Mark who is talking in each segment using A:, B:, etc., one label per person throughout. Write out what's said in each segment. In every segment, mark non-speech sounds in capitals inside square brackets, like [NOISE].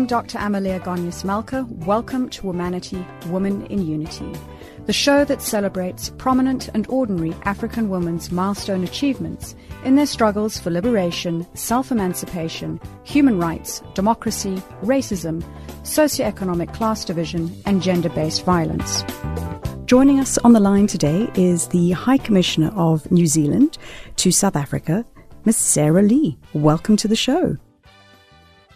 A: I'm Dr. Amaleya Goneos-Malka. Welcome to Womanity, Woman in Unity, the show that celebrates prominent and ordinary African women's milestone achievements in their struggles for liberation, self emancipation, human rights, democracy, racism, socioeconomic class division, and gender based violence. Joining us on the line today is the High Commissioner of New Zealand to South Africa, Ms. Sarah Lee. Welcome to the show.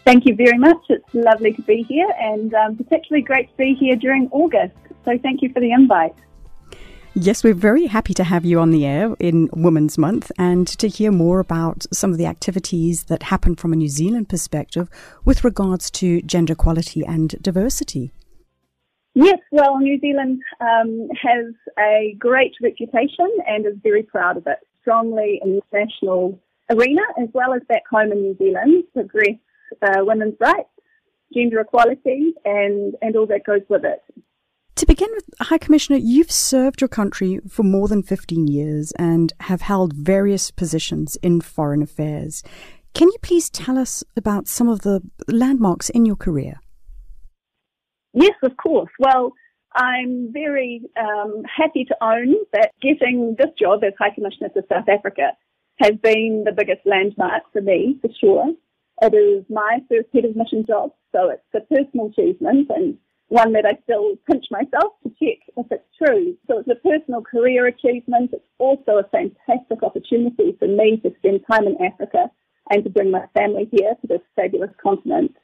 B: Thank you very much. It's lovely to be here and um, particularly great to be here during August. So thank you for the invite.
A: Yes, we're very happy to have you on the air in Women's Month and to hear more about some of the activities that happen from a New Zealand perspective with regards to gender equality and diversity.
B: Yes, well, New Zealand um, has a great reputation and is very proud of it. Strongly in the international arena, as well as back home in New Zealand, progress uh, women's rights, gender equality, and, and all that goes with it.
A: To begin with, High Commissioner, you've served your country for more than 15 years and have held various positions in foreign affairs. Can you please tell us about some of the landmarks in your career?
B: Yes, of course. Well, I'm very um, happy to own that getting this job as High Commissioner to South Africa has been the biggest landmark for me, for sure. It is my first head of mission job, so it's a personal achievement and one that I still pinch myself to check if it's true. So it's a personal career achievement. It's also a fantastic opportunity for me to spend time in Africa and to bring my family here to this fabulous continent.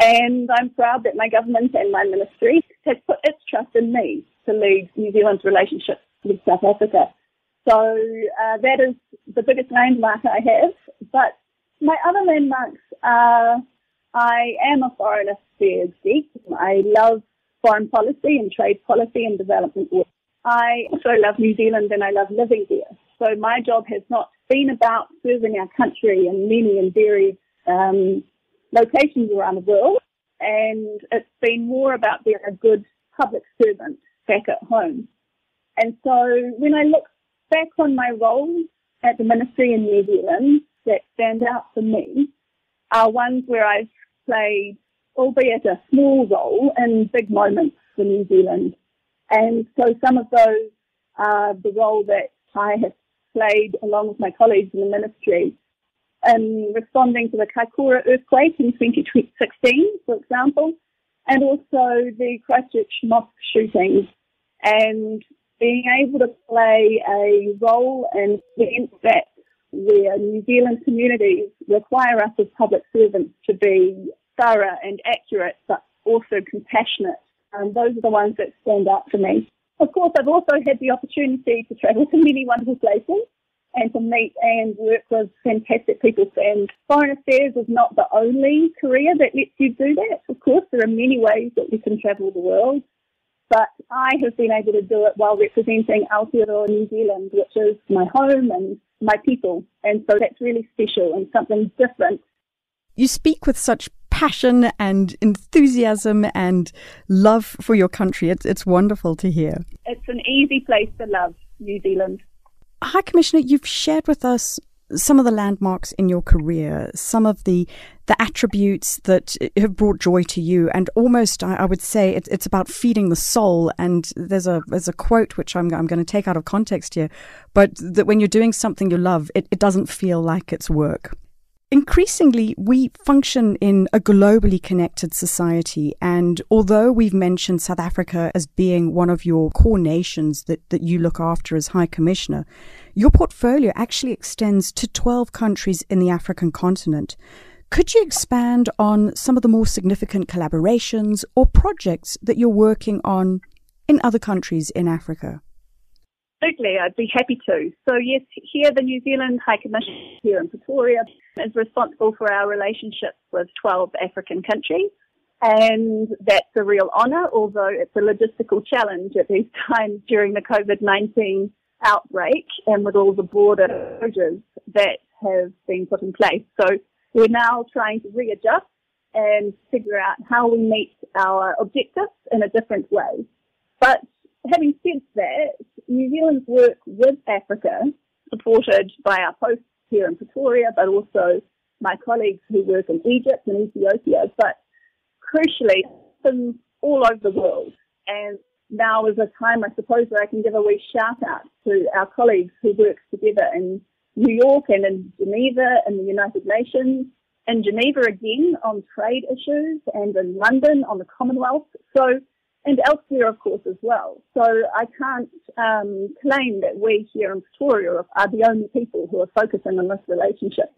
B: And I'm proud that my government and my ministry has put its trust in me to lead New Zealand's relationship with South Africa. So uh, that is the biggest landmark I have. But my other landmarks are I am a foreign affairs geek. I love foreign policy and trade policy and development work. I also love New Zealand and I love living here. So my job has not been about serving our country in many and varied um, locations around the world, and it's been more about being a good public servant back at home. And so when I look back on my role at the ministry in New Zealand, that stand out for me are ones where I've played, albeit a small role, in big moments for New Zealand. And so some of those are the role that I have played along with my colleagues in the ministry in responding to the Kaikoura earthquake in 2016, for example, and also the Christchurch mosque shootings and being able to play a role in events that where New Zealand communities require us as public servants to be thorough and accurate, but also compassionate. And those are the ones that stand out for me. Of course, I've also had the opportunity to travel to many wonderful places and to meet and work with fantastic people. And foreign affairs is not the only career that lets you do that. Of course, there are many ways that you can travel the world but I have been able to do it while representing Aotearoa New Zealand, which is my home and my people. And so that's really special and something different.
A: You speak with such passion and enthusiasm and love for your country. It's, it's wonderful to hear.
B: It's an easy place to love, New Zealand.
A: High Commissioner, you've shared with us some of the landmarks in your career, some of the the attributes that have brought joy to you, and almost I, I would say it, it's about feeding the soul. And there's a there's a quote which I'm I'm going to take out of context here, but that when you're doing something you love, it, it doesn't feel like it's work. Increasingly, we function in a globally connected society. And although we've mentioned South Africa as being one of your core nations that, that you look after as High Commissioner, your portfolio actually extends to 12 countries in the African continent. Could you expand on some of the more significant collaborations or projects that you're working on in other countries in Africa?
B: Absolutely, I'd be happy to. So yes, here the New Zealand High Commission here in Pretoria is responsible for our relationships with 12 African countries. And that's a real honour, although it's a logistical challenge at these [LAUGHS] times during the COVID-19 outbreak and with all the border closures that have been put in place. So we're now trying to readjust and figure out how we meet our objectives in a different way. But having said that, New Zealand's work with Africa, supported by our posts here in Pretoria, but also my colleagues who work in Egypt and Ethiopia, but crucially, all over the world. And now is a time, I suppose, where I can give a wee shout out to our colleagues who work together in New York and in Geneva and the United Nations, in Geneva again on trade issues, and in London on the Commonwealth. So, and elsewhere, of course, as well. So I can't um, claim that we here in Pretoria are the only people who are focusing on this relationship.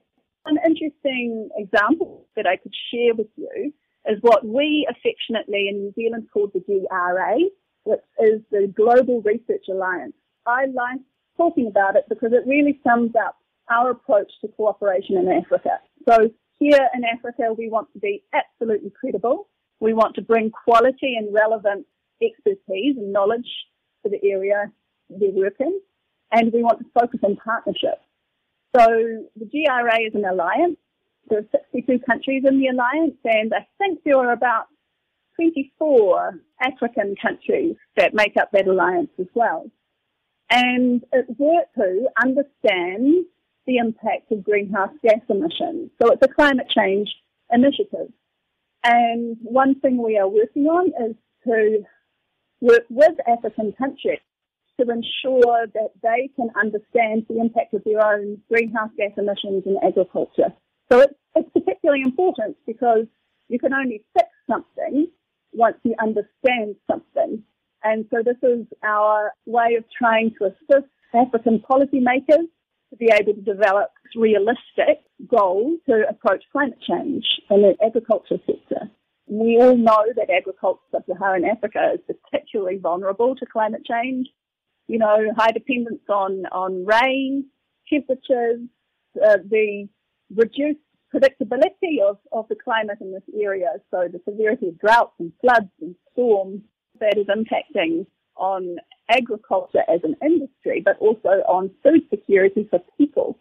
B: An interesting example that I could share with you is what we affectionately in New Zealand call the GRA, which is the Global Research Alliance. I like talking about it because it really sums up our approach to cooperation in Africa. So here in Africa, we want to be absolutely credible. We want to bring quality and relevant expertise and knowledge to the area we work in. And we want to focus on partnership. So the GRA is an alliance. There are 62 countries in the alliance and I think there are about 24 African countries that make up that alliance as well. And it's there to understand the impact of greenhouse gas emissions. So it's a climate change initiative. And one thing we are working on is to work with African countries to ensure that they can understand the impact of their own greenhouse gas emissions in agriculture. So it's, it's particularly important because you can only fix something once you understand something. And so this is our way of trying to assist African policymakers to be able to develop realistic goals to approach climate change in the agriculture sector. We all know that agriculture sub-Saharan Africa is particularly vulnerable to climate change. You know, high dependence on, on rain, temperatures, uh, the reduced predictability of, of the climate in this area. So the severity of droughts and floods and storms that is impacting on agriculture as an industry, but also on food security for people.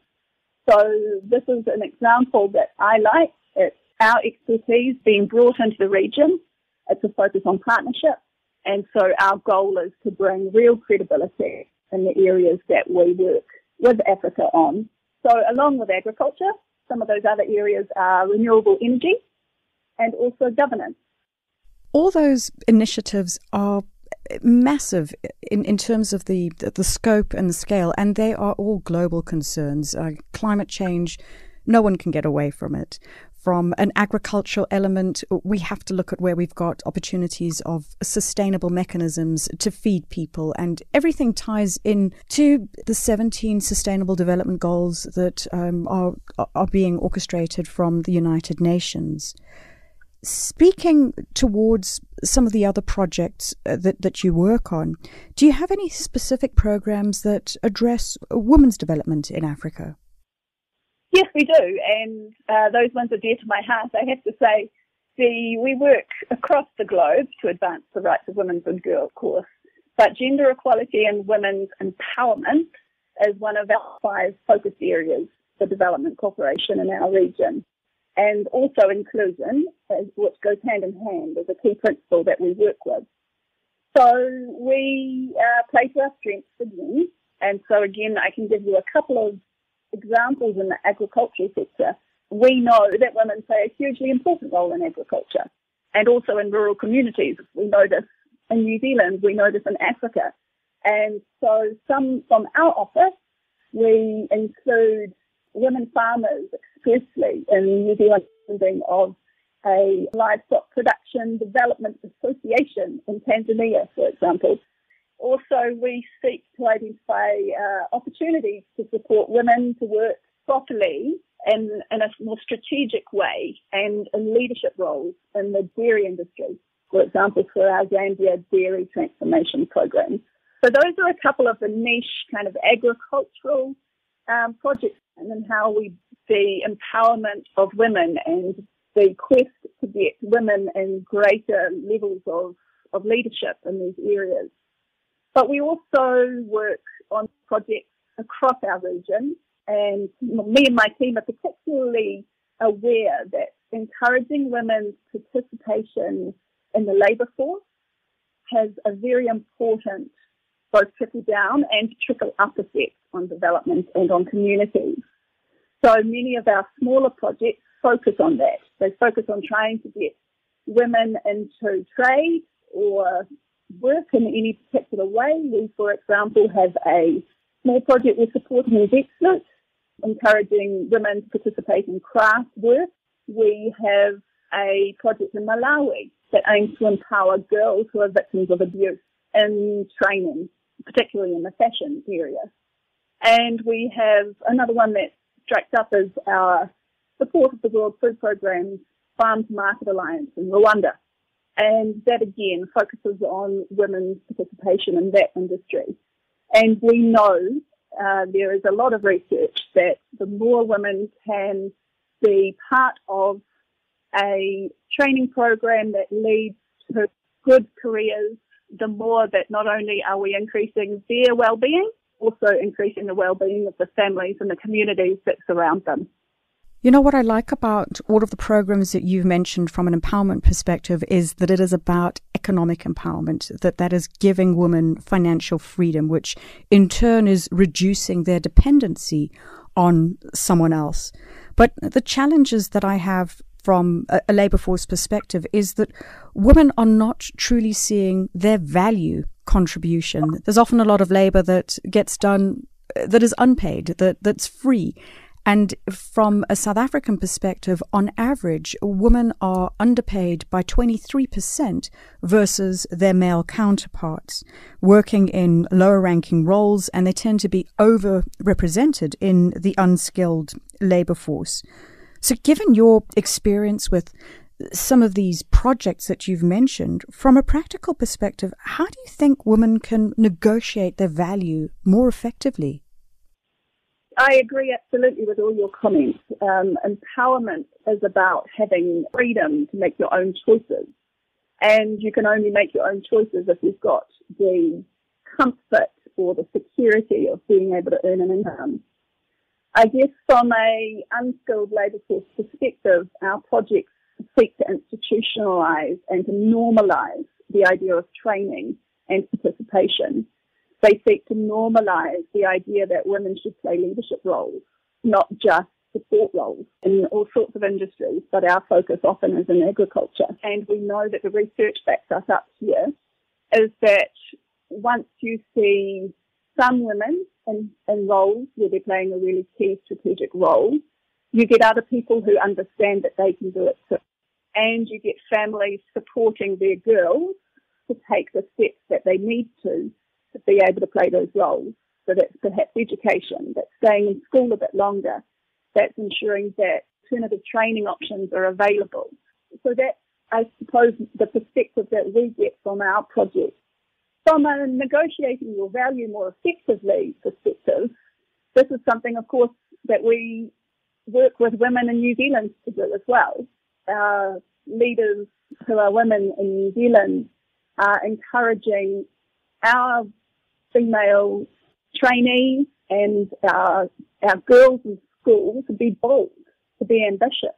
B: So this is an example that I like. It's our expertise being brought into the region. It's a focus on partnership. And so our goal is to bring real credibility in the areas that we work with Africa on. So along with agriculture, some of those other areas are renewable energy and also governance.
A: All those initiatives are massive in, in terms of the, the scope and the scale, and they are all global concerns. Uh, climate change, no one can get away from it. From an agricultural element, we have to look at where we've got opportunities of sustainable mechanisms to feed people, and everything ties in to the 17 Sustainable Development Goals that um, are are being orchestrated from the United Nations. Speaking towards some of the other projects uh, that, that you work on, do you have any specific programs that address women's development in Africa? [LAUGHS]
B: Yes, we do, and uh, those ones are dear to my heart. I have to say, the, we work across the globe to advance the rights of women and girls, of course, but gender equality and women's empowerment is one of our five focus areas for development cooperation in our region and also inclusion, which goes hand in hand, is a key principle that we work with. So we uh, play to our strengths again, and so again, I can give you a couple of examples in the agricultural sector. We know that women play a hugely important role in agriculture and also in rural communities. We know this in New Zealand, we know this in Africa. And so some from our office, we include women farmers expressly in New Zealand of a livestock production development association in Tanzania, for example. Also, we seek to identify uh, opportunities to support women to work properly and in a more strategic way and in leadership roles in the dairy industry, for example, for our Zambia Dairy Transformation Program. So those are a couple of the niche kind of agricultural um, projects and then how we the empowerment of women and the quest to get women in greater levels of, of leadership in these areas. But we also work on projects across our region and me and my team are particularly aware that encouraging women's participation in the labour force has a very important both trickle down and trickle up effect on development and on communities. So many of our smaller projects focus on that. They focus on trying to get women into trade or work in any particular way. We, for example, have a small project we're supporting in Dexlet, encouraging women to participate in craft work. We have a project in Malawi that aims to empower girls who are victims of abuse in training, particularly in the fashion area. And we have another one that strikes up as our support of the World Food Programme's Farm to Market Alliance in Rwanda. And that again focuses on women's participation in that industry. And we know uh, there is a lot of research that the more women can be part of a training program that leads to good careers, the more that not only are we increasing their well-being, also increasing the well-being of the families and the communities that surround them.
A: You know what I like about all of the programs that you've mentioned from an empowerment perspective is that it is about economic empowerment, that that is giving women financial freedom, which in turn is reducing their dependency on someone else. But the challenges that I have from a, a labor force perspective is that women are not truly seeing their value contribution. There's often a lot of labor that gets done uh, that is unpaid, that that's free. And from a South African perspective, on average, women are underpaid by 23% versus their male counterparts, working in lower ranking roles, and they tend to be overrepresented in the unskilled labor force. So, given your experience with some of these projects that you've mentioned, from a practical perspective, how do you think women can negotiate their value more effectively?
B: I agree absolutely with all your comments. Um, empowerment is about having freedom to make your own choices. And you can only make your own choices if you've got the comfort or the security of being able to earn an income. I guess from a unskilled labour force perspective, our projects seek to institutionalise and to normalise the idea of training and participation. They seek to normalise the idea that women should play leadership roles, not just support roles in all sorts of industries, but our focus often is in agriculture. And we know that the research backs us up here is that once you see some women in, in roles where they're playing a really key strategic role, you get other people who understand that they can do it too. And you get families supporting their girls to take the steps that they need to to be able to play those roles. So that's perhaps education, that's staying in school a bit longer, that's ensuring that alternative training options are available. So that's, I suppose, the perspective that we get from our project from a negotiating your value more effectively perspective, this is something, of course, that we work with women in New Zealand to do as well. Our leaders who are women in New Zealand are encouraging our female trainees and our, our girls in school to be bold, to be ambitious,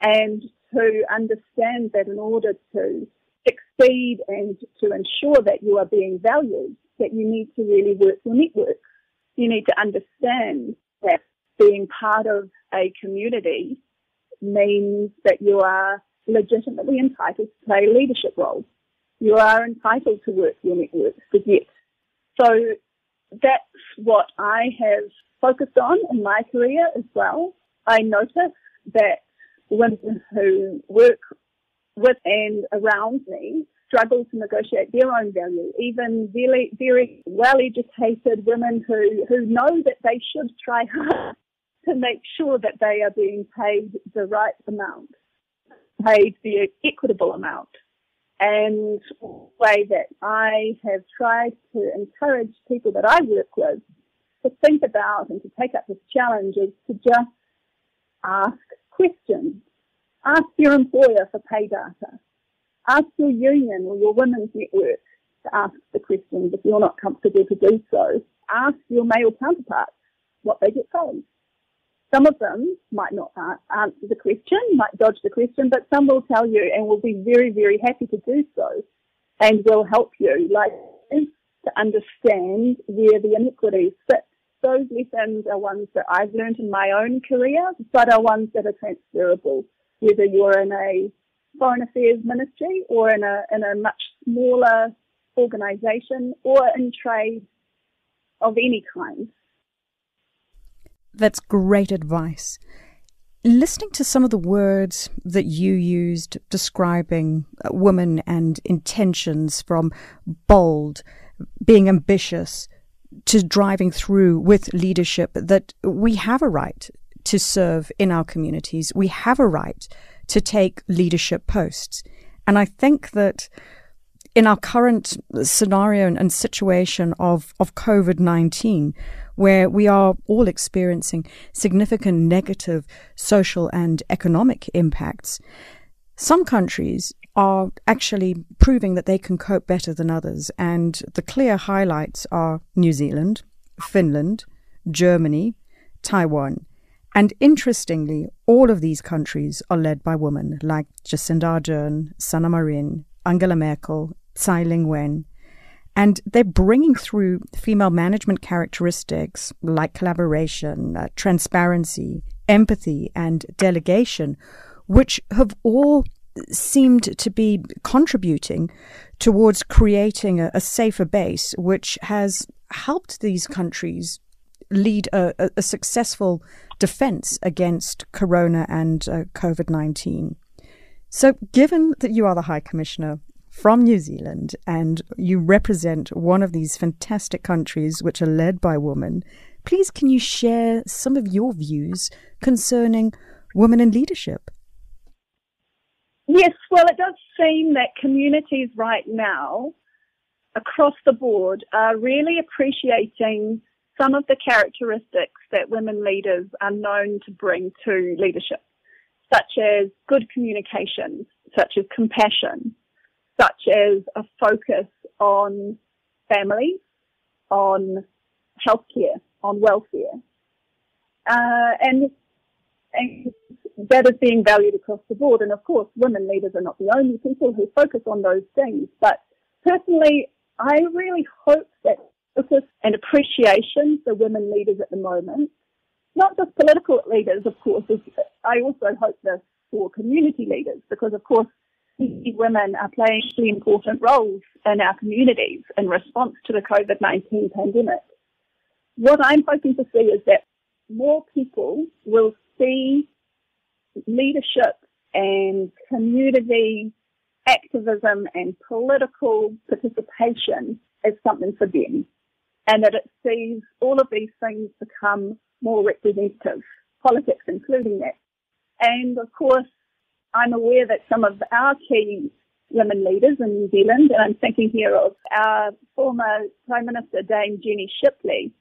B: and to understand that in order to succeed and to ensure that you are being valued, that you need to really work your network. You need to understand that being part of a community means that you are legitimately entitled to play a leadership role. You are entitled to work your network to get. So that's what I have focused on in my career as well. I notice that women who work with and around me struggle to negotiate their own value. Even very, very well educated women who, who know that they should try hard to make sure that they are being paid the right amount, paid the equitable amount. And the way that I have tried to encourage people that I work with to think about and to take up this challenge is to just ask questions Ask your employer for pay data. Ask your union or your women's network to ask the questions if you're not comfortable to do so. Ask your male counterparts what they get paid. Some of them might not answer the question, might dodge the question, but some will tell you and will be very, very happy to do so and will help you, like, to understand where the inequities sit. Those lessons are ones that I've learned in my own career, but are ones that are transferable whether you're in a foreign affairs ministry or in a, in a much smaller organisation or in trade of any kind.
A: That's great advice. Listening to some of the words that you used describing uh, women and intentions from bold, being ambitious, to driving through with leadership, that we have a right to serve in our communities. We have a right to take leadership posts. And I think that in our current scenario and, situation of, of COVID 19, where we are all experiencing significant negative social and economic impacts, some countries are actually proving that they can cope better than others. And the clear highlights are New Zealand, Finland, Germany, Taiwan. And interestingly, all of these countries are led by women like Jacinda Ardern, Sanna Marin, Angela Merkel, Tsai Ing-wen. And they're bringing through female management characteristics like collaboration, uh, transparency, empathy, and delegation, which have all seemed to be contributing towards creating a, a safer base, which has helped these countries lead a, a, successful defense against corona and uh, COVID 19. So, given that you are the High Commissioner from New Zealand and you represent one of these fantastic countries which are led by women, please can you share some of your views concerning women in leadership?
B: Yes, well, it does seem that communities right now across the board are really appreciating some of the characteristics that women leaders are known to bring to leadership, such as good communication, such as compassion, such as a focus on families, on healthcare, on welfare. Uh, and, and that is being valued across the board. And of course, women leaders are not the only people who focus on those things. But personally, I really hope that focus and appreciation for women leaders at the moment, not just political leaders, of course, I also hope this for community leaders because, of course, women are playing really important roles in our communities in response to the COVID-19 pandemic. What I'm hoping to see is that more people will see leadership and community activism and political participation as something for them and that it sees all of these things become more representative, politics including that. And of course, I'm aware that some of our key women leaders in New Zealand, and I'm thinking here of our former Prime Minister, Dame Jenny Shipley,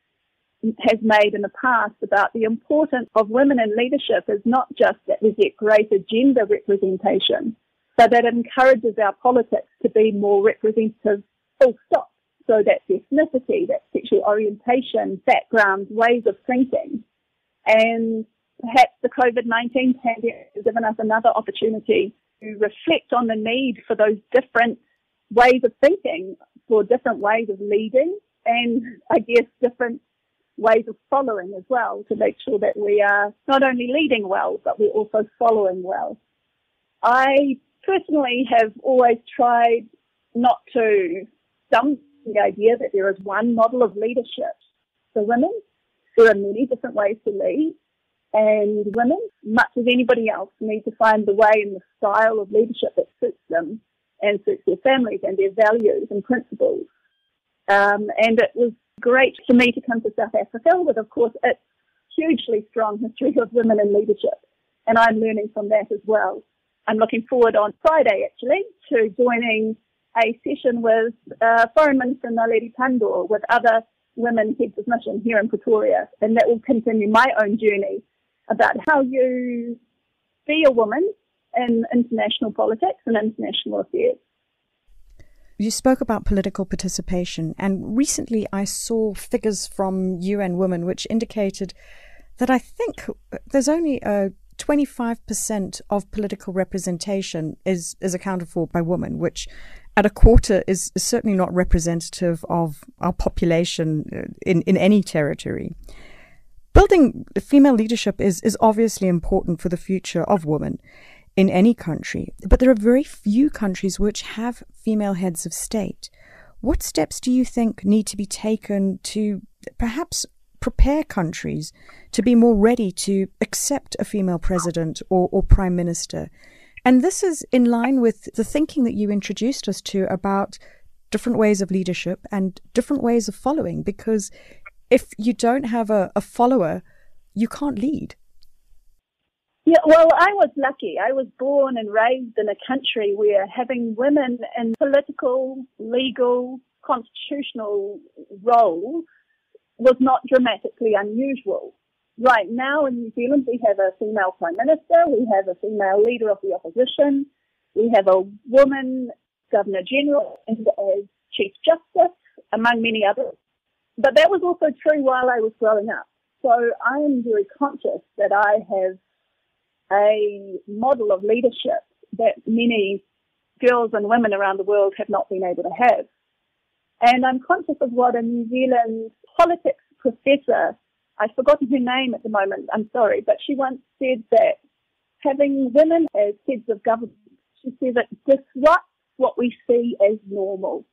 B: has made in the past about the importance of women in leadership is not just that we get greater gender representation, but that encourages our politics to be more representative full stop. So that's ethnicity, that's sexual orientation, background, ways of thinking. And perhaps the COVID-19 pandemic has given us another opportunity to reflect on the need for those different ways of thinking, for different ways of leading, and I guess different ways of following as well to make sure that we are not only leading well, but we're also following well. I personally have always tried not to dump the idea that there is one model of leadership for women. There are many different ways to lead. And women, much as anybody else, need to find the way and the style of leadership that suits them and suits their families and their values and principles. Um, and it was great for me to come to South Africa with, of course, its hugely strong history of women in leadership. And I'm learning from that as well. I'm looking forward on Friday, actually, to joining a session with uh, Foreign Minister Naledi Pandor with other women heads of mission here in Pretoria. And that will continue my own journey about how you be a woman in international politics and international affairs.
A: You spoke about political participation, and recently I saw figures from UN Women which indicated that I think there's only a 25% of political representation is, is accounted for by women, which at a quarter is, is certainly not representative of our population uh, in, in any territory. Building female leadership is, is obviously important for the future of women. in any country, but there are very few countries which have female heads of state. What steps do you think need to be taken to perhaps prepare countries to be more ready to accept a female president or, or prime minister? And this is in line with the thinking that you introduced us to about different ways of leadership and different ways of following, because if you don't have a, a follower, you can't lead.
B: Yeah, well, I was lucky. I was born and raised in a country where having women in political, legal, constitutional role was not dramatically unusual. Right now in New Zealand, we have a female prime minister, we have a female leader of the opposition, we have a woman governor general and as chief justice, among many others. But that was also true while I was growing up. So I am very conscious that I have a model of leadership that many girls and women around the world have not been able to have. And I'm conscious of what a New Zealand politics professor, I've forgotten her name at the moment, I'm sorry, but she once said that having women as heads of government, she says it disrupts what we see as normal.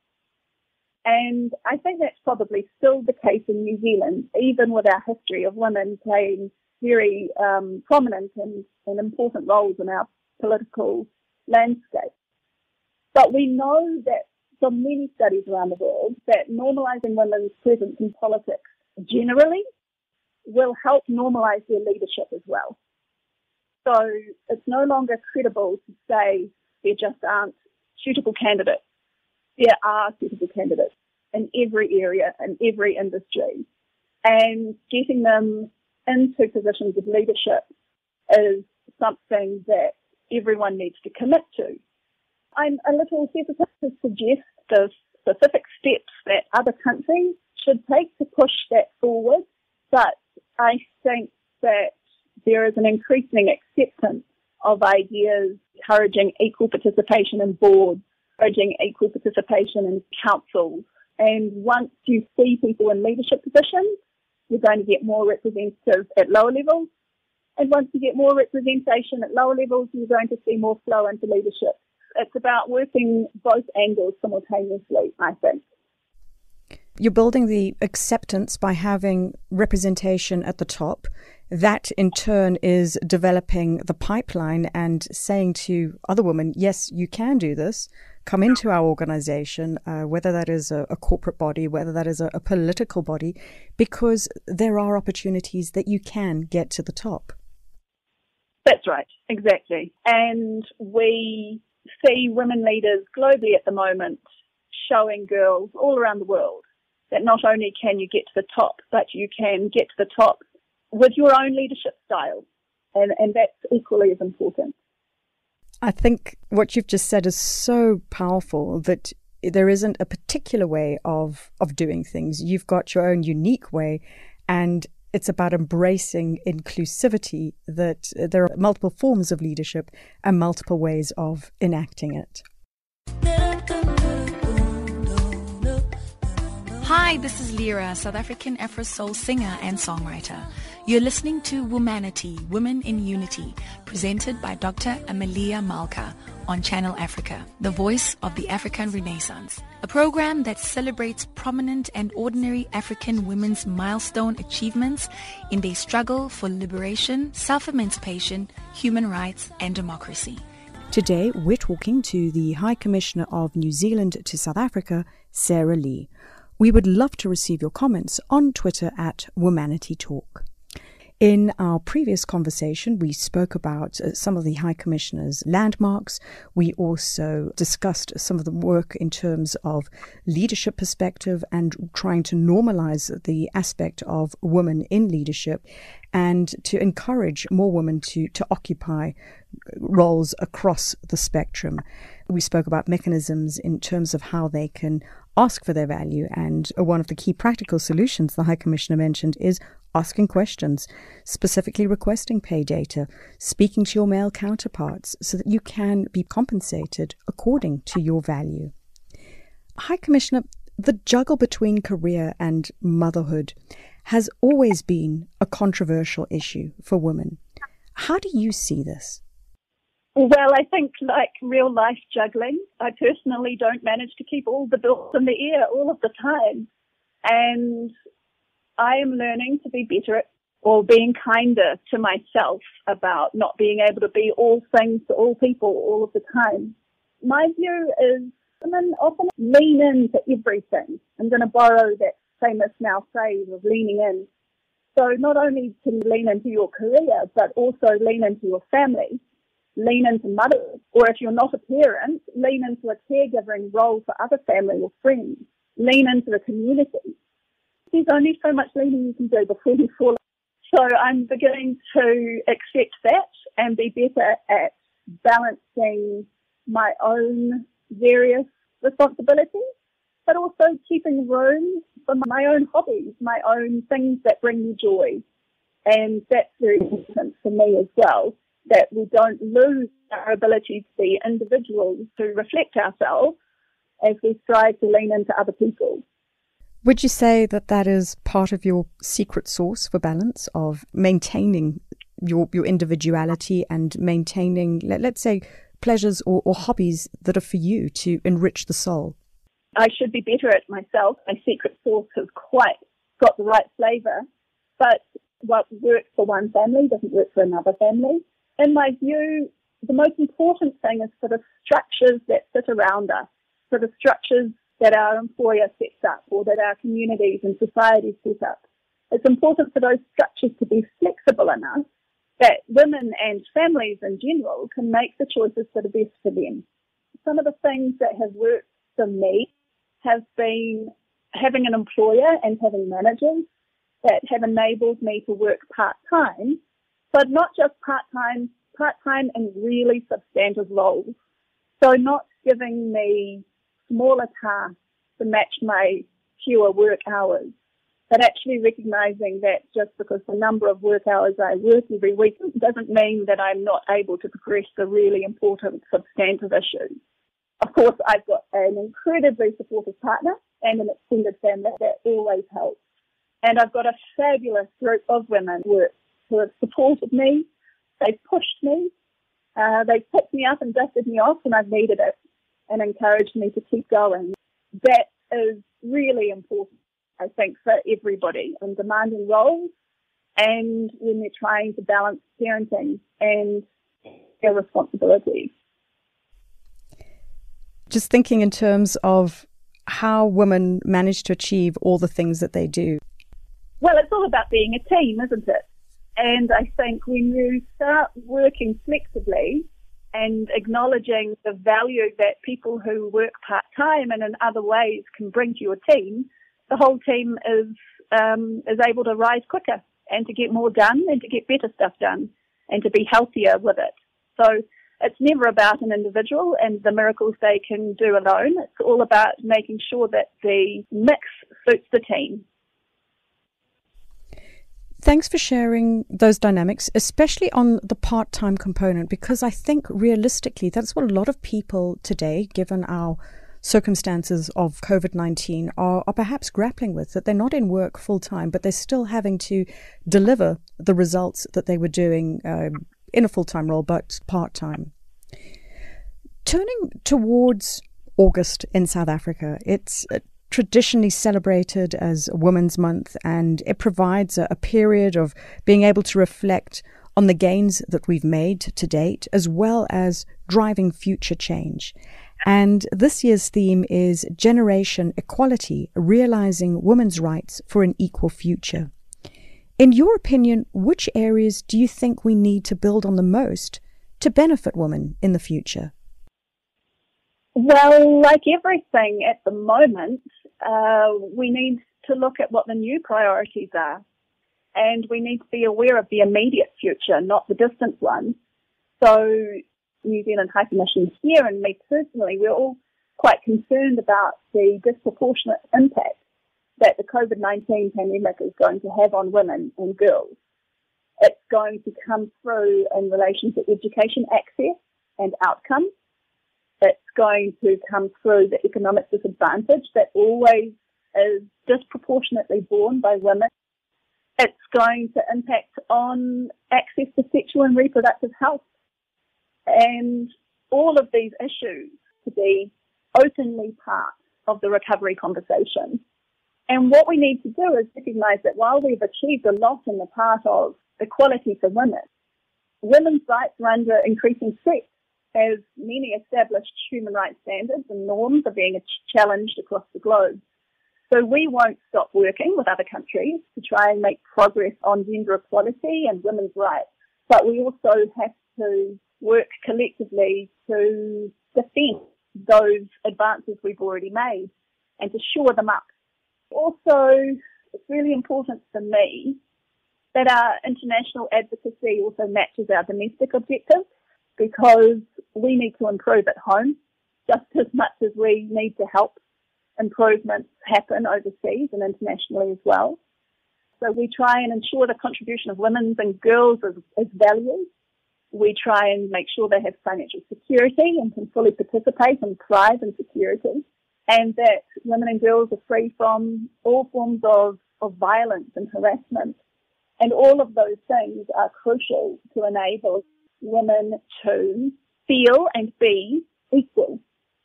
B: And I think that's probably still the case in New Zealand, even with our history of women playing very um, prominent and, and important roles in our political landscape. But we know that from many studies around the world that normalizing women's presence in politics generally will help normalize their leadership as well. So it's no longer credible to say there just aren't suitable candidates. There are suitable candidates in every area, in every industry. And getting them into positions of leadership is something that everyone needs to commit to. I'm a little hesitant to suggest the specific steps that other countries should take to push that forward, but I think that there is an increasing acceptance of ideas encouraging equal participation in boards, encouraging equal participation in councils. And once you see people in leadership positions, you're going to get more representative at lower levels. And once you get more representation at lower levels, you're going to see more flow into leadership. It's about working both angles simultaneously, I think.
A: You're building the acceptance by having representation at the top. That in turn is developing the pipeline and saying to other women, yes, you can do this come into our organization, uh, whether that is a, a, corporate body, whether that is a, a political body, because there are opportunities that you can get to the top.
B: That's right, exactly. And we see women leaders globally at the moment showing girls all around the world that not only can you get to the top, but you can get to the top with your own leadership style. And, and that's equally as important.
A: I think what you've just said is so powerful that there isn't a particular way of of doing things. You've got your own unique way, and it's about embracing inclusivity. That there are multiple forms of leadership and multiple ways of enacting it.
C: Hi, this is Lira, South African Afro soul singer and songwriter. You're listening to Womanity, Women in Unity, presented by Dr. Amaleya Malka on Channel Africa, the voice of the African Renaissance, a program that celebrates prominent and ordinary African women's milestone achievements in their struggle for liberation, self-emancipation, human rights, and democracy.
A: Today, we're talking to the High Commissioner of New Zealand to South Africa, Sarah Lee. We would love to receive your comments on Twitter at Womanity Talk. In our previous conversation, we spoke about uh, some of the High Commissioner's landmarks. We also discussed some of the work in terms of leadership perspective and trying to normalize the aspect of women in leadership and to encourage more women to, to occupy roles across the spectrum. We spoke about mechanisms in terms of how they can ask for their value. And one of the key practical solutions the High Commissioner mentioned is asking questions, specifically requesting pay data, speaking to your male counterparts so that you can be compensated according to your value. High Commissioner, the juggle between career and motherhood has always been a controversial issue for women. How do you see this?
B: Well, I think like real life juggling, I personally don't manage to keep all the bills in the air all of the time. And I am learning to be better at or being kinder to myself about not being able to be all things to all people all of the time. My view is women often lean into everything. I'm going to borrow that famous now phrase of leaning in. So not only to lean into your career, but also lean into your family, lean into motherhood, or if you're not a parent, lean into a caregiving role for other family or friends, lean into the community. There's only so much leaning you can do before you fall. So I'm beginning to accept that and be better at balancing my own various responsibilities, but also keeping room for my own hobbies, my own things that bring me joy. And that's very important for me as well, that we don't lose our ability to be individuals, to reflect ourselves as we strive to lean into other people.
A: Would you say that that is part of your secret source for balance of maintaining your your individuality and maintaining, let, us say, pleasures or, or hobbies that are for you to enrich the soul?
B: I should be better at myself. My secret sauce has quite got the right flavour, but what works for one family doesn't work for another family. In my view, the most important thing is for the structures that sit around us, for the structures that our employer sets up or that our communities and societies set up. It's important for those structures to be flexible enough that women and families in general can make the choices that are best for them. Some of the things that have worked for me have been having an employer and having managers that have enabled me to work part time, but not just part time, part time in really substantive roles. So not giving me smaller tasks to match my fewer work hours but actually recognizing that just because the number of work hours I work every week [LAUGHS] doesn't mean that I'm not able to progress the really important substantive issues. Of course, I've got an incredibly supportive partner and an extended family that always helps. And I've got a fabulous group of women who have supported me. They've pushed me. Uh, they've picked me up and dusted me off when I've needed it and encouraged me to keep going. That is really important I think, for everybody in demanding roles and when they're trying to balance parenting and their responsibilities.
A: Just thinking in terms of how women manage to achieve all the things that they do.
B: Well, it's all about being a team, isn't it? And I think when you start working flexibly and acknowledging the value that people who work part time and in other ways can bring to your team, the whole team is um, is able to rise quicker and to get more done and to get better stuff done and to be healthier with it. So it's never about an individual and the miracles they can do alone. It's all about making sure that the mix suits the team.
A: Thanks for sharing those dynamics, especially on the part time component, because I think realistically that's what a lot of people today, given our circumstances of COVID 19 are, are perhaps grappling with, that they're not in work full time, but they're still having to deliver the results that they were doing um, in a full time role, but part time. Turning towards August in South Africa, it's uh, traditionally celebrated as Women's Month, and it provides a, a period of being able to reflect on the gains that we've made to date, as well as driving future change. And this year's theme is Generation Equality Realizing Women's Rights for an Equal Future. In your opinion, which areas do you think we need to build on the most to benefit women in the future?
B: Well, like everything at the moment, uh, we need to look at what the new priorities are. And we need to be aware of the immediate future, not the distant one. So New Zealand High Commission here and me personally, we're all quite concerned about the disproportionate impact that the COVID-19 pandemic is going to have on women and girls. It's going to come through in relation to education access and outcomes. It's going to come through the economic disadvantage that always is disproportionately borne by women. It's going to impact on access to sexual and reproductive health and all of these issues to be openly part of the recovery conversation. And what we need to do is recognise that while we've achieved a lot in the part of equality for women, women's rights are under increasing threat as many established human rights standards and norms are being challenged across the globe. So we won't stop working with other countries to try and make progress on gender equality and women's rights, but we also have to work collectively to defend those advances we've already made and to shore them up. Also, it's really important for me that our international advocacy also matches our domestic objectives because we need to improve at home just as much as we need to help improvements happen overseas and internationally as well. So we try and ensure the contribution of women and girls is, is valued. We try and make sure they have financial security and can fully participate and thrive in security. And that women and girls are free from all forms of, of violence and harassment. And all of those things are crucial to enable women to feel and be equal,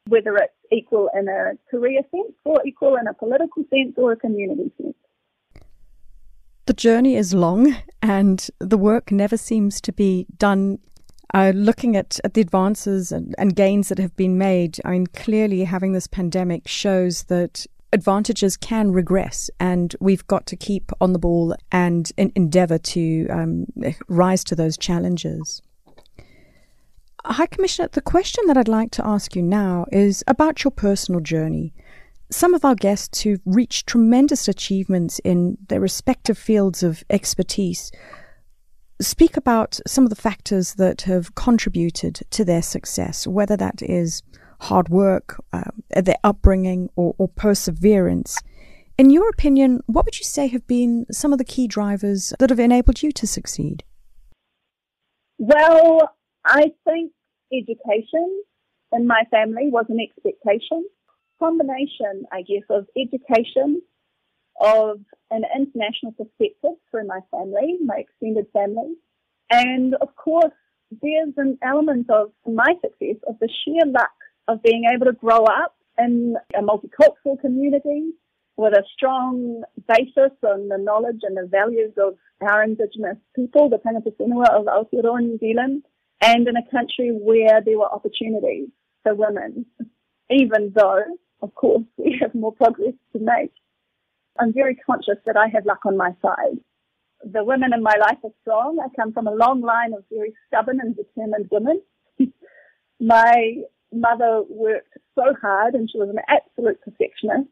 B: whether it's equal in a career sense or equal in a political sense or a community sense.
A: The journey is long and the work never seems to be done. Uh, looking at, at the advances and, and gains that have been made, I mean, clearly having this pandemic shows that advantages can regress, and we've got to keep on the ball and endeavour to um, rise to those challenges. High Commissioner, the question that I'd like to ask you now is about your personal journey. Some of our guests who've reached tremendous achievements in their respective fields of expertise speak about some of the factors that have contributed to their success, whether that is hard work, uh, their upbringing, or, or perseverance. In your opinion, what would you say have been some of the key drivers that have enabled you to succeed?
B: Well, I think education in my family was an expectation. Combination, I guess, of education, of an international perspective through my family, my extended family, and of course, there's an element of my success of the sheer luck of being able to grow up in a multicultural community with a strong basis on the knowledge and the values of our Indigenous people, the Tangata Whenua of Aotearoa, New Zealand, and in a country where there were opportunities for women, even though, of course, we have more progress to make. I'm very conscious that I have luck on my side. The women in my life are strong. I come from a long line of very stubborn and determined women. [LAUGHS] my mother worked so hard and she was an absolute perfectionist.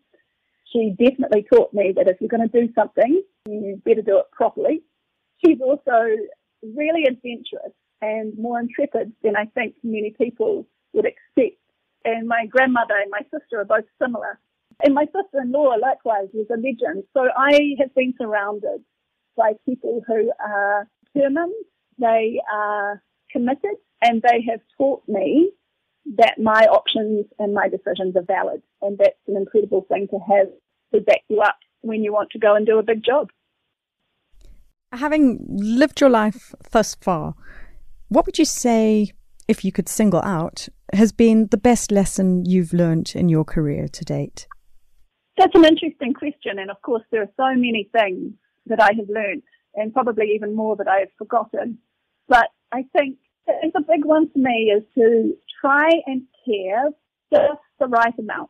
B: She definitely taught me that if you're going to do something, you better do it properly. She's also really adventurous and more intrepid than I think many people would expect. And my grandmother and my sister are both similar. And my sister-in-law likewise was a legend. So I have been surrounded by people who are determined, they are committed, and they have taught me that my options and my decisions are valid. And that's an incredible thing to have to back you up when you want to go and do a big job.
A: Having lived your life thus far, what would you say, if you could single out, has been the best lesson you've learned in your career to date?
B: That's an interesting question. And of course, there are so many things that I have learned and probably even more that I have forgotten. But I think the big one for me is to try and care just the right amount.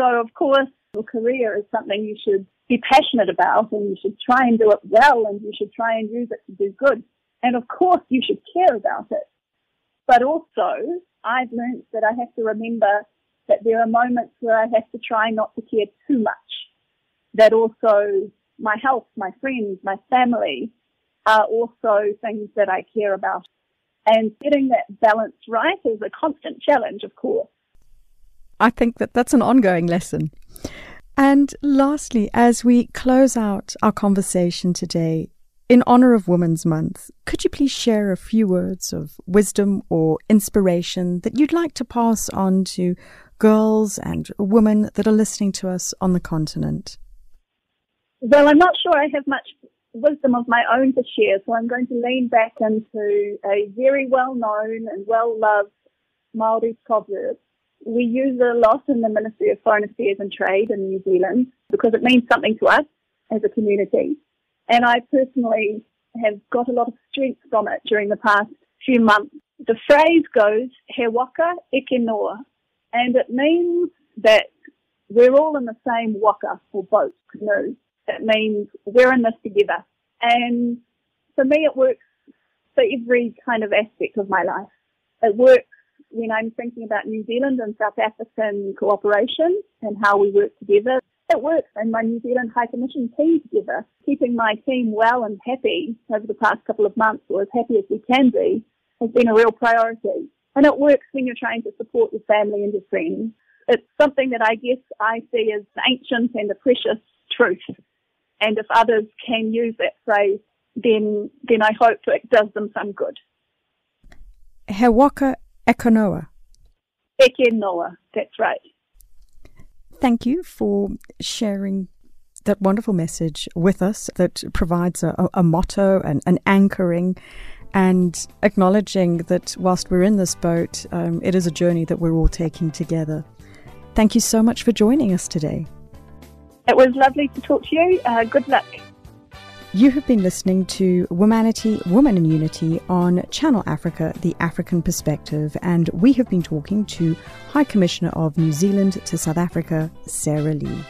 B: So of course, your career is something you should be passionate about and you should try and do it well and you should try and use it to do good. And of course, you should care about it. But also, I've learned that I have to remember that there are moments where I have to try not to care too much. That also my health, my friends, my family are also things that I care about. And getting that balance right is a constant challenge, of course.
A: I think that that's an ongoing lesson. And lastly, as we close out our conversation today, in honor of Women's Month, could you please share a few words of wisdom or inspiration that you'd like to pass on to girls and women that are listening to us on the continent?
B: Well, I'm not sure I have much wisdom of my own to share, so I'm going to lean back into a very well known and well loved Maori proverb. We use it a lot in the Ministry of Foreign Affairs and Trade in New Zealand because it means something to us as a community. And I personally have got a lot of strength from it during the past few months. The phrase goes, He waka eke noa, and it means that we're all in the same waka or boat, canoe. It means we're in this together. And for me, it works for every kind of aspect of my life. It works when I'm thinking about New Zealand and South African cooperation and how we work together. It works in my New Zealand High Commission team together, keeping my team well and happy over the past couple of months, or as happy as we can be, has been a real priority. And it works when you're trying to support your family and your friends. It's something that I guess I see as ancient and a precious truth. And if others can use that phrase, then then I hope it does them some good.
A: He waka
B: eke noa. That's right.
A: Thank you for sharing that wonderful message with us that provides a, a motto and an anchoring and acknowledging that whilst we're in this boat, um, it is a journey that we're all taking together. Thank you so much for joining us today.
B: It was lovely to talk to you. Uh, good luck.
A: You have been listening to Womanity, Woman in Unity on Channel Africa, the African Perspective, and we have been talking to High Commissioner of New Zealand to South Africa, Sarah Lee.